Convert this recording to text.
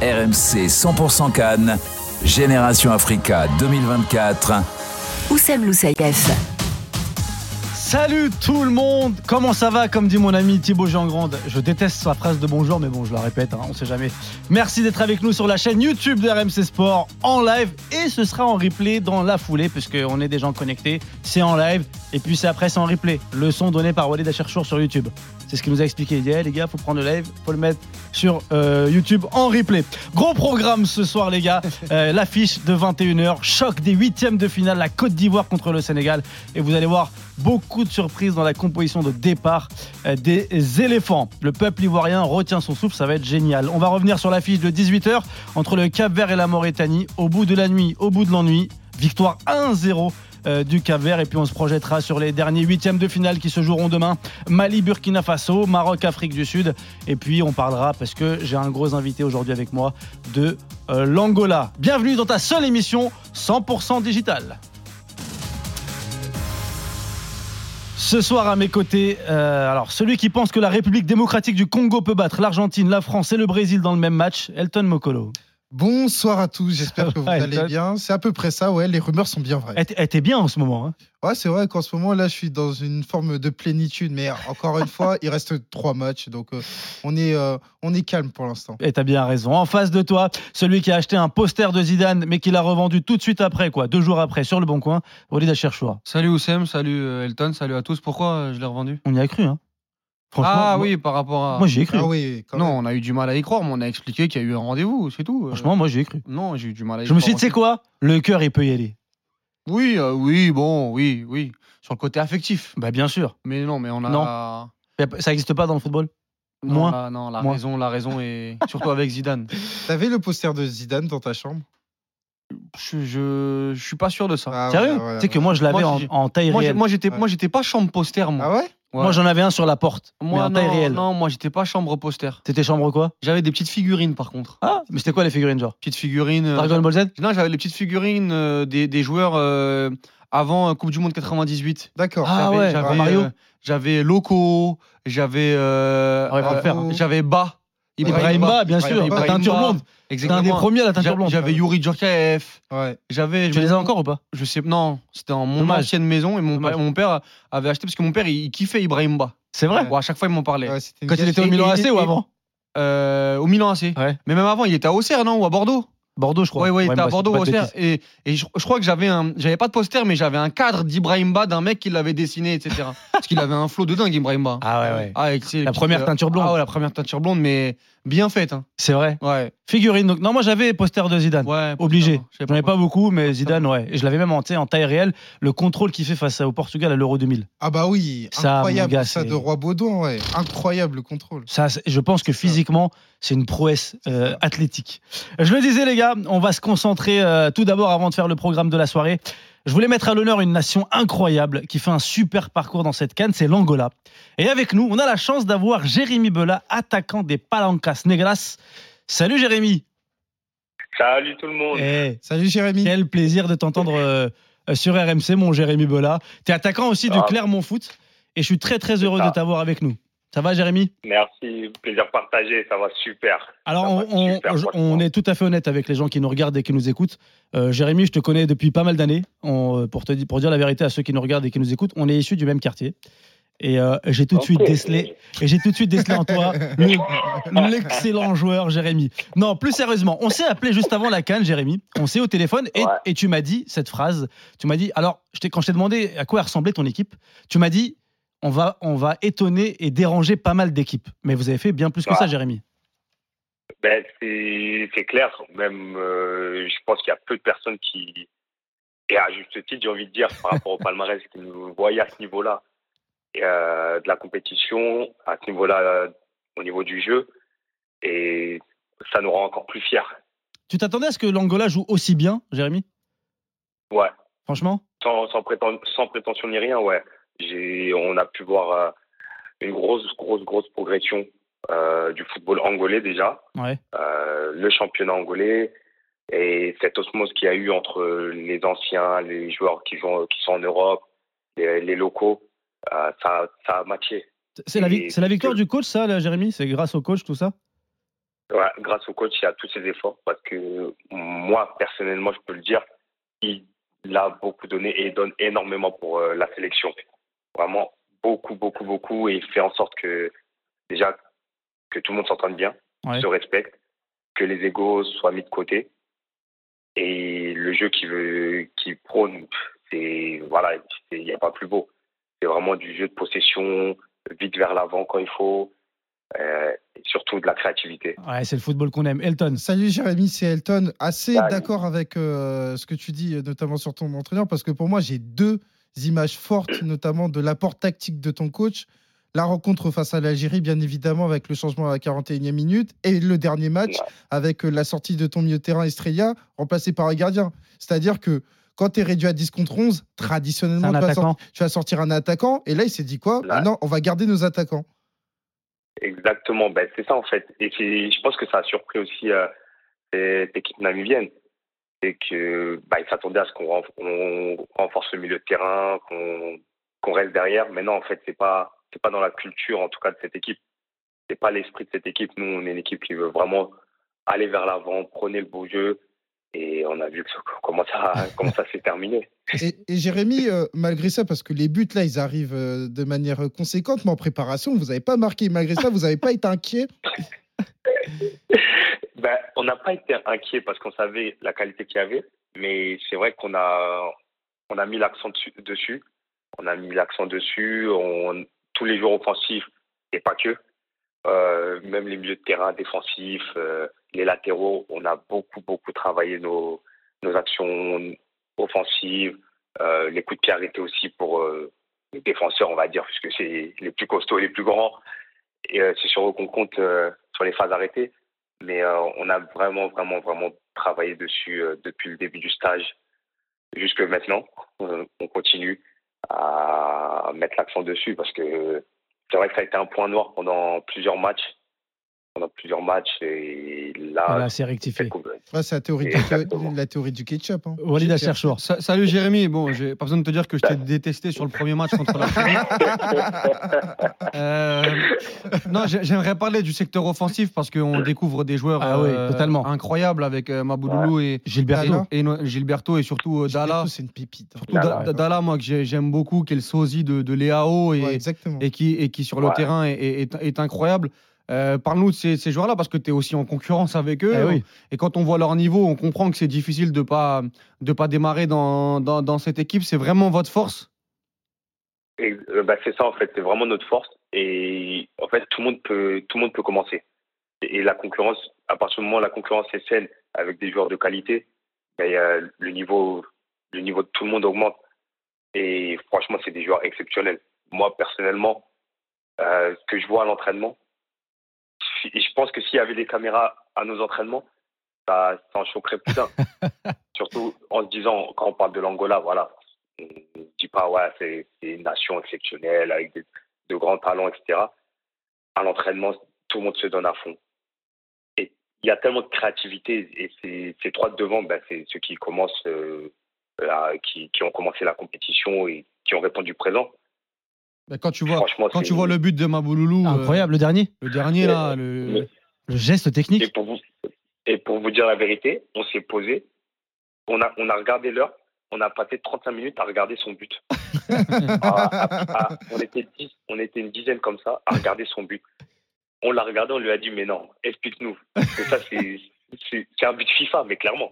RMC 100% Cannes, Génération Africa 2024. Oussem Loussaïef. Salut tout le monde Comment ça va Comme dit mon ami Thibaut Jean-Grande, je déteste sa phrase de bonjour, mais bon, je la répète, hein, on sait jamais. Merci d'être avec nous sur la chaîne YouTube de RMC Sport en live et ce sera en replay dans la foulée, puisqu'on est des gens connectés. C'est en live et puis c'est après, c'est en replay. Le son donné par Walid Acherchour sur YouTube. C'est ce qu'il nous a expliqué. Il dit, les gars, faut prendre le live, faut le mettre sur euh, YouTube en replay. Gros programme ce soir, les gars. Euh, L'affiche de 21h, choc des huitièmes de finale, la Côte d'Ivoire contre le Sénégal. Et vous allez voir beaucoup de surprises dans la composition de départ euh, des éléphants. Le peuple ivoirien retient son souffle, ça va être génial. On va revenir sur l'affiche de 18h entre le Cap Vert et la Mauritanie. Au bout de la nuit, au bout de l'ennui, victoire 1-0 euh, du Cap Vert. Et puis on se projettera sur les derniers huitièmes de finale qui se joueront demain. Mali Burkina Faso Maroc Afrique du Sud. Et puis on parlera parce que j'ai un gros invité aujourd'hui avec moi de euh, l'Angola. Bienvenue dans ta seule émission 100% digitale Ce soir à mes côtés, euh, alors celui qui pense que la République démocratique du Congo peut battre l'Argentine, la France et le Brésil dans le même match, Elton Mokolo. Bonsoir à tous, j'espère que vous Ouais, allez bien. C'est à peu près ça, ouais, les rumeurs sont bien vraies. Elle, était bien en ce moment. hein. Ouais, c'est vrai qu'en ce moment, là, je suis dans une forme de plénitude, mais encore une fois, il reste trois matchs, donc euh, on, est, euh, on est calme pour l'instant. Et t'as bien raison. En face de toi, celui qui a acheté un poster de Zidane, mais qui l'a revendu tout de suite après, quoi, deux jours après, sur le bon coin, Walid Acherchour. Salut Oussem, salut euh, Elton, salut à tous. Pourquoi je l'ai revendu? On y a cru, hein. Franchement, Ah moi- oui, par rapport à. Moi, j'y ai cru. Ah oui, quand non, même. on a eu du mal à y croire, mais on a expliqué qu'il y a eu un rendez-vous, c'est tout. Franchement, moi, j'y ai cru. Non, j'ai eu du mal à y Je me croire. suis dit, tu sais quoi? Le cœur, il peut y aller. Oui, euh, oui, bon, oui, oui. Sur le côté affectif. Bah, bien sûr. Mais non, mais on a. Non. Non, Ça n'existe pas dans le football? Moins. la, non, la raison, la raison est surtout avec Zidane. T'avais le poster de Zidane dans ta chambre? Je, je, je suis pas sûr de ça. Ah, Sérieux? ouais, ouais, Tu sais que moi, je l'avais Moi, en, j'ai- en taille Moi, j'ai- réelle. moi, j'étais, Ouais. moi, j'étais pas chambre poster, moi. Ah ouais? Ouais. Moi, j'en avais un sur la porte, mais Moi, en taille réelle. non, moi, j'étais pas chambre poster. T'étais chambre quoi? J'avais des petites figurines, par contre. Ah, mais c'était quoi les figurines, genre? Petites figurines. euh, Dragon Ball Z? Non, j'avais les petites figurines euh, des, des joueurs euh, avant euh, Coupe du Monde 98. D'accord. Ah J'avais- ouais, j'avais, Mario. euh, j'avais Loco, j'avais euh, Ah ouais, faut le euh, faire. j'avais Ba. Ibrahima, bien sûr, Ibrahima. la teinture blonde. T'es Exactement. un des premiers à la teinture blonde. J'avais Yuri Djorkaeff. Ouais. J'avais. Tu je les as encore ou pas? Je sais. Non, c'était dans mon Dommage. ancienne maison et mon, Dommage. père- mon père avait acheté parce que mon père il, il kiffait Ibrahim Ba. C'est vrai? Bon, à chaque fois il m'en parlait. Quand il était au. Milan AC ou avant? Euh, au Milan AC. Ouais. Mais même avant, il était à Auxerre, non? Ou à Bordeaux? Bordeaux, je crois. Ouais, ouais, il était bah, à Bordeaux, Auxerre. bêtises. Et, et je, je crois que j'avais un. J'avais pas de poster, mais j'avais un cadre d'Ibrahim Ba d'un mec qui l'avait dessiné, etc. Parce qu'il avait un flow de dingue, Ibrahim Ba. Ah ouais, ouais. Ah, La première teinture blonde. Ah ouais, la première teinture blonde, mais bien faite. Hein. C'est vrai. Ouais. Figurine. Donc, non, moi j'avais poster de Zidane. ouais Obligé. Je J'en avais pas beaucoup, mais Zidane, ouais. Et je l'avais même en, en taille réelle. Le contrôle qu'il fait face au Portugal à l'Euro 2000. Ah bah oui, Ça, incroyable gars, ça de Roi Baudouin, ouais. Incroyable le contrôle. Ça, je pense que physiquement, c'est une prouesse euh, athlétique. Je le disais, les gars, on va se concentrer euh, tout d'abord avant de faire le programme de la soirée. Je voulais mettre à l'honneur une nation incroyable qui fait un super parcours dans cette canne, c'est l'Angola. Et avec nous, on a la chance d'avoir Jérémy Bela, attaquant des Palancas Negras. Salut Jérémy. Salut tout le monde. Eh, Salut Jérémy. quel plaisir de t'entendre euh, sur RMC, mon Jérémy Bela. Tu es attaquant aussi du Ah. Clermont Foot et je suis très très heureux de t'avoir avec nous. Ça va Jérémy? Merci, plaisir partagé, ça va super. Alors, on, va on- super, on franchement. est tout à fait honnête avec les gens qui nous regardent et qui nous écoutent. Euh, Jérémy, je te connais depuis pas mal d'années. Euh, Pour, te di- pour dire la vérité à ceux qui nous regardent et qui nous écoutent, on est issus du même quartier. Et euh, j'ai tout de suite décelé, et j'ai tout de suite décelé en toi le- l'excellent joueur Jérémy. Non, plus sérieusement, on s'est appelé juste avant la canne, Jérémy. On s'est au téléphone et, Ouais. et tu m'as dit cette phrase. Tu m'as dit, alors, je quand je t'ai demandé à quoi ressemblait ton équipe, tu m'as dit, on va, on va étonner et déranger pas mal d'équipes. Mais vous avez fait bien plus que ça, Jérémy. Ben, c'est clair, même euh, je pense qu'il y a peu de personnes qui, et à juste titre, j'ai envie de dire, par rapport au palmarès, qui nous voyaient à ce niveau-là euh, de la compétition, à ce niveau-là, euh, au niveau du jeu, et ça nous rend encore plus fiers. Tu t'attendais à ce que l'Angola joue aussi bien, Jérémy? Ouais. Franchement? Sans, sans prétention ni rien, ouais. On a pu voir euh, une grosse, grosse, grosse progression euh, du football angolais déjà, Ouais. euh, le championnat angolais et cette osmose qu'il y a eu entre les anciens, les joueurs qui, jouent, qui sont en Europe, les, les locaux, euh, ça, ça a matché. C'est la, vi- victoire du coach, ça, là, Jérémy? C'est grâce au coach, tout ça? Ouais, grâce au coach, il y a tous ses efforts parce que moi, personnellement, je peux le dire, il a beaucoup donné et il donne énormément pour la sélection. Vraiment beaucoup, beaucoup, beaucoup et il fait en sorte que déjà que tout le monde s'entende bien, Ouais. se respecte, que les égos soient mis de côté et le jeu qui veut, qui prône, c'est voilà, il n'y a pas plus beau. C'est vraiment du jeu de possession, vite vers l'avant quand il faut, euh, et surtout de la créativité. Ouais, c'est le football qu'on aime. Elton. Salut Jérémy, c'est Elton. Assez d'accord avec euh, ce que tu dis, euh, notamment sur ton entraîneur, parce que pour moi, j'ai deux images fortes, notamment de l'apport tactique de ton coach. La rencontre face à l'Algérie, bien évidemment, avec le changement à la 41e minute, et le dernier match Ouais. avec euh, la sortie de ton milieu de terrain Estrella, remplacé par un gardien. C'est-à-dire que quand tu es réduit à 10 contre 11, C'est traditionnellement, tu vas, attaquant. sortir, tu vas sortir un attaquant, et là, il s'est dit quoi? Ouais. Ah Non, on va garder nos attaquants. Exactement, ben, c'est ça en fait. Et je pense que ça a surpris aussi euh, cette équipe namibienne. C'est que bah, s'attendaient à ce qu'on renf- on renforce le milieu de terrain, qu'on reste derrière. Mais non, en fait, c'est pas pas dans la culture en tout cas de cette équipe. C'est pas l'esprit de cette équipe. Nous, on est une équipe qui veut vraiment aller vers l'avant, prôner le beau jeu. Et on a vu comment ça comment ça s'est terminé. Et, et Jérémy, euh, malgré ça, parce que les buts là, ils arrivent euh, de manière euh, conséquente, mais en préparation, vous n'avez pas marqué. Malgré ça, vous n'avez pas été inquiet. Ben, on n'a pas été inquiet parce qu'on savait la qualité qu'il y avait, mais c'est vrai qu'on a, on a mis l'accent dessus. On a mis l'accent dessus. Tous les joueurs offensifs, et pas que, euh, même les milieux de terrain défensifs, euh, les latéraux, on a beaucoup, beaucoup travaillé nos, nos actions offensives, euh, les coups de pied arrêtés aussi pour euh, les défenseurs, on va dire, puisque c'est les plus costauds et les plus grands. Et c'est sur eux qu'on compte sur les phases arrêtées. Mais euh, on a vraiment, vraiment, vraiment travaillé dessus euh, depuis le début du stage jusque maintenant. Euh, on continue à mettre l'accent dessus parce que c'est vrai que ça a été un point noir pendant plusieurs matchs. Pendant plusieurs matchs. Et là, c'est rectifié. Ouais, c'est la théorie, du, la théorie du ketchup. hein. Walid Salut Jérémy, bon, j'ai pas besoin de te dire que je t'ai détesté sur le premier match contre l'Algérie. Euh, non, j'ai- j'aimerais parler du secteur offensif parce qu'on découvre des joueurs Ah oui, euh, totalement. incroyables avec euh, Mabouloulou et, Gilberto. Et no- Gilberto et surtout euh, Dalla. Gilberto, c'est une pépite. hein. Surtout Dalla, Da- Da- Dalla, moi que j'ai- j'aime beaucoup, qui est le sosie de, de Léao et, Ouais, exactement. et, qui, et qui sur le terrain est, est- est incroyable. Euh, Parle-nous de ces, ces joueurs-là parce que tu es aussi en concurrence avec eux. Eh oui. Et quand on voit leur niveau, on comprend que c'est difficile de pas de pas démarrer dans, dans, dans cette équipe. C'est vraiment votre force? Euh, bah, c'est ça en fait, c'est vraiment notre force. Et en fait, tout le monde peut, tout le monde peut commencer. Et, et la concurrence, à partir du moment où la concurrence est saine avec des joueurs de qualité, bah, il y a le niveau, le niveau de tout le monde augmente. Et franchement, c'est des joueurs exceptionnels. Moi, personnellement, euh, ce que je vois à l'entraînement, si- je pense que s'il y avait des caméras à nos entraînements, ça, ça en choquerait plus d'un. Surtout en se disant, quand on parle de l'Angola, voilà, on ne dit pas, ouais, c'est une nation exceptionnelle avec des- de grands talents, etc. À l'entraînement, tout le monde se donne à fond. Et il y a tellement de créativité et ces, ces trois de devant, ben, c'est ceux qui commencent, euh, là, qui, qui ont commencé la compétition et qui ont répondu présent. Bah, quand tu vois quand tu vois le but de Mabouloulou, euh, Incroyable, le dernier. le dernier là, le, geste Et technique. pour vous, et pour vous dire la vérité, on s'est posé, on a, on a regardé l'heure, on a passé 35 minutes à regarder son but. Ah, ah, ah, on, était dix- on était une dizaine comme ça à regarder son but. On l'a regardé, on lui a dit, mais non, explique-nous. Parce que ça, c'est un but FIFA, mais clairement.